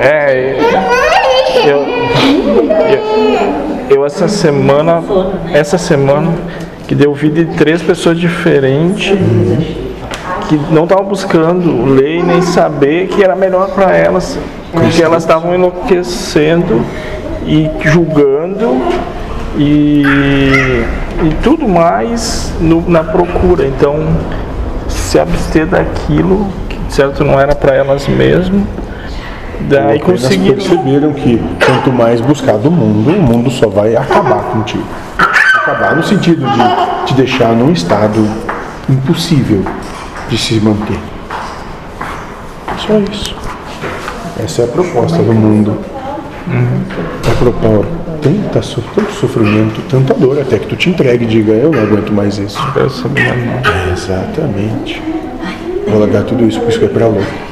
É, eu, eu, eu essa semana, essa semana que deu vida de três pessoas diferentes que não estavam buscando ler nem saber que era melhor para elas, porque elas estavam enlouquecendo e julgando e, e tudo mais no, na procura. Então, se abster daquilo que certo não era para elas mesmo, daí conseguiram. perceberam que quanto mais buscar do mundo, o mundo só vai acabar contigo. Acabar no sentido de te deixar num estado impossível de se manter. Só isso. Essa é a proposta do mundo. É propor tanta, tanto sofrimento, tanta dor, até que tu te entregue e diga, eu não aguento mais isso. Eu sabia, não. Exatamente. Vou largar tudo isso, por isso que é pra louco.